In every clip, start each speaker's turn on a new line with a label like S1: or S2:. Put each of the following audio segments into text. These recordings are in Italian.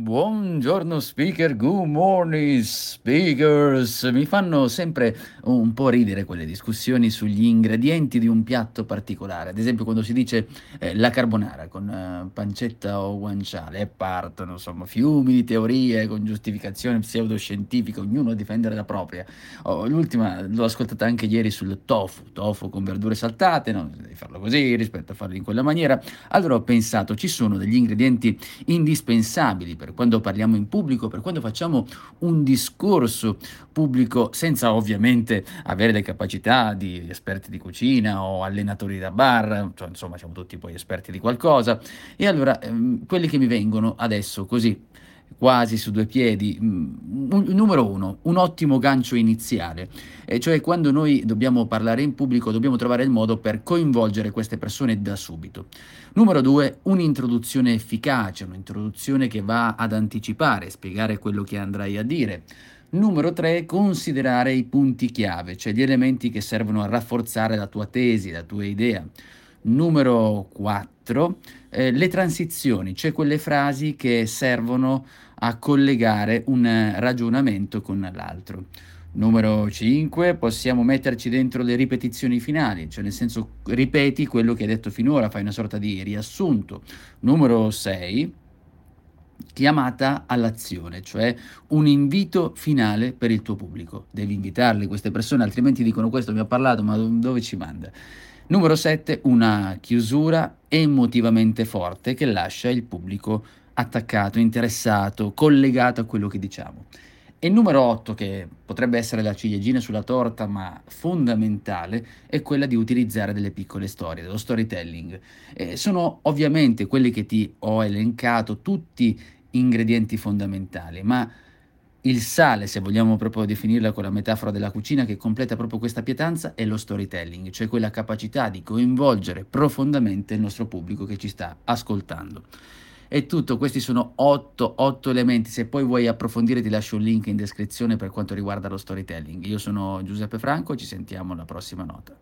S1: Buongiorno speaker, good morning speakers. Mi fanno sempre un po' ridere quelle discussioni sugli ingredienti di un piatto particolare. Ad esempio quando si dice eh, la carbonara con eh, pancetta o guanciale partono insomma fiumi di teorie con giustificazione pseudoscientifica, ognuno a difendere la propria. Oh, l'ultima l'ho ascoltata anche ieri sul tofu, tofu con verdure saltate, no? Farlo così rispetto a farlo in quella maniera. Allora ho pensato ci sono degli ingredienti indispensabili per quando parliamo in pubblico, per quando facciamo un discorso pubblico senza ovviamente avere le capacità di esperti di cucina o allenatori da bar, cioè, insomma siamo tutti poi esperti di qualcosa. E allora ehm, quelli che mi vengono adesso così quasi su due piedi. Mm, numero uno, un ottimo gancio iniziale, e cioè quando noi dobbiamo parlare in pubblico dobbiamo trovare il modo per coinvolgere queste persone da subito. Numero due, un'introduzione efficace, un'introduzione che va ad anticipare, spiegare quello che andrai a dire. Numero 3, considerare i punti chiave, cioè gli elementi che servono a rafforzare la tua tesi, la tua idea. Numero 4, eh, le transizioni, cioè quelle frasi che servono a collegare un ragionamento con l'altro. Numero 5, possiamo metterci dentro le ripetizioni finali, cioè nel senso ripeti quello che hai detto finora, fai una sorta di riassunto. Numero 6, chiamata all'azione, cioè un invito finale per il tuo pubblico. Devi invitarli queste persone, altrimenti dicono questo mi ha parlato, ma dove ci manda? Numero 7, una chiusura emotivamente forte che lascia il pubblico attaccato, interessato, collegato a quello che diciamo. E numero 8, che potrebbe essere la ciliegina sulla torta, ma fondamentale, è quella di utilizzare delle piccole storie, dello storytelling. Eh, sono ovviamente quelli che ti ho elencato, tutti ingredienti fondamentali, ma il sale, se vogliamo proprio definirla con la metafora della cucina che completa proprio questa pietanza, è lo storytelling, cioè quella capacità di coinvolgere profondamente il nostro pubblico che ci sta ascoltando. È tutto, questi sono otto, otto elementi. Se poi vuoi approfondire ti lascio un link in descrizione per quanto riguarda lo storytelling. Io sono Giuseppe Franco, ci sentiamo alla prossima nota.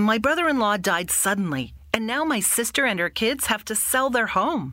S2: My brother-in-law died suddenly, and now my sister and her kids have to sell their home.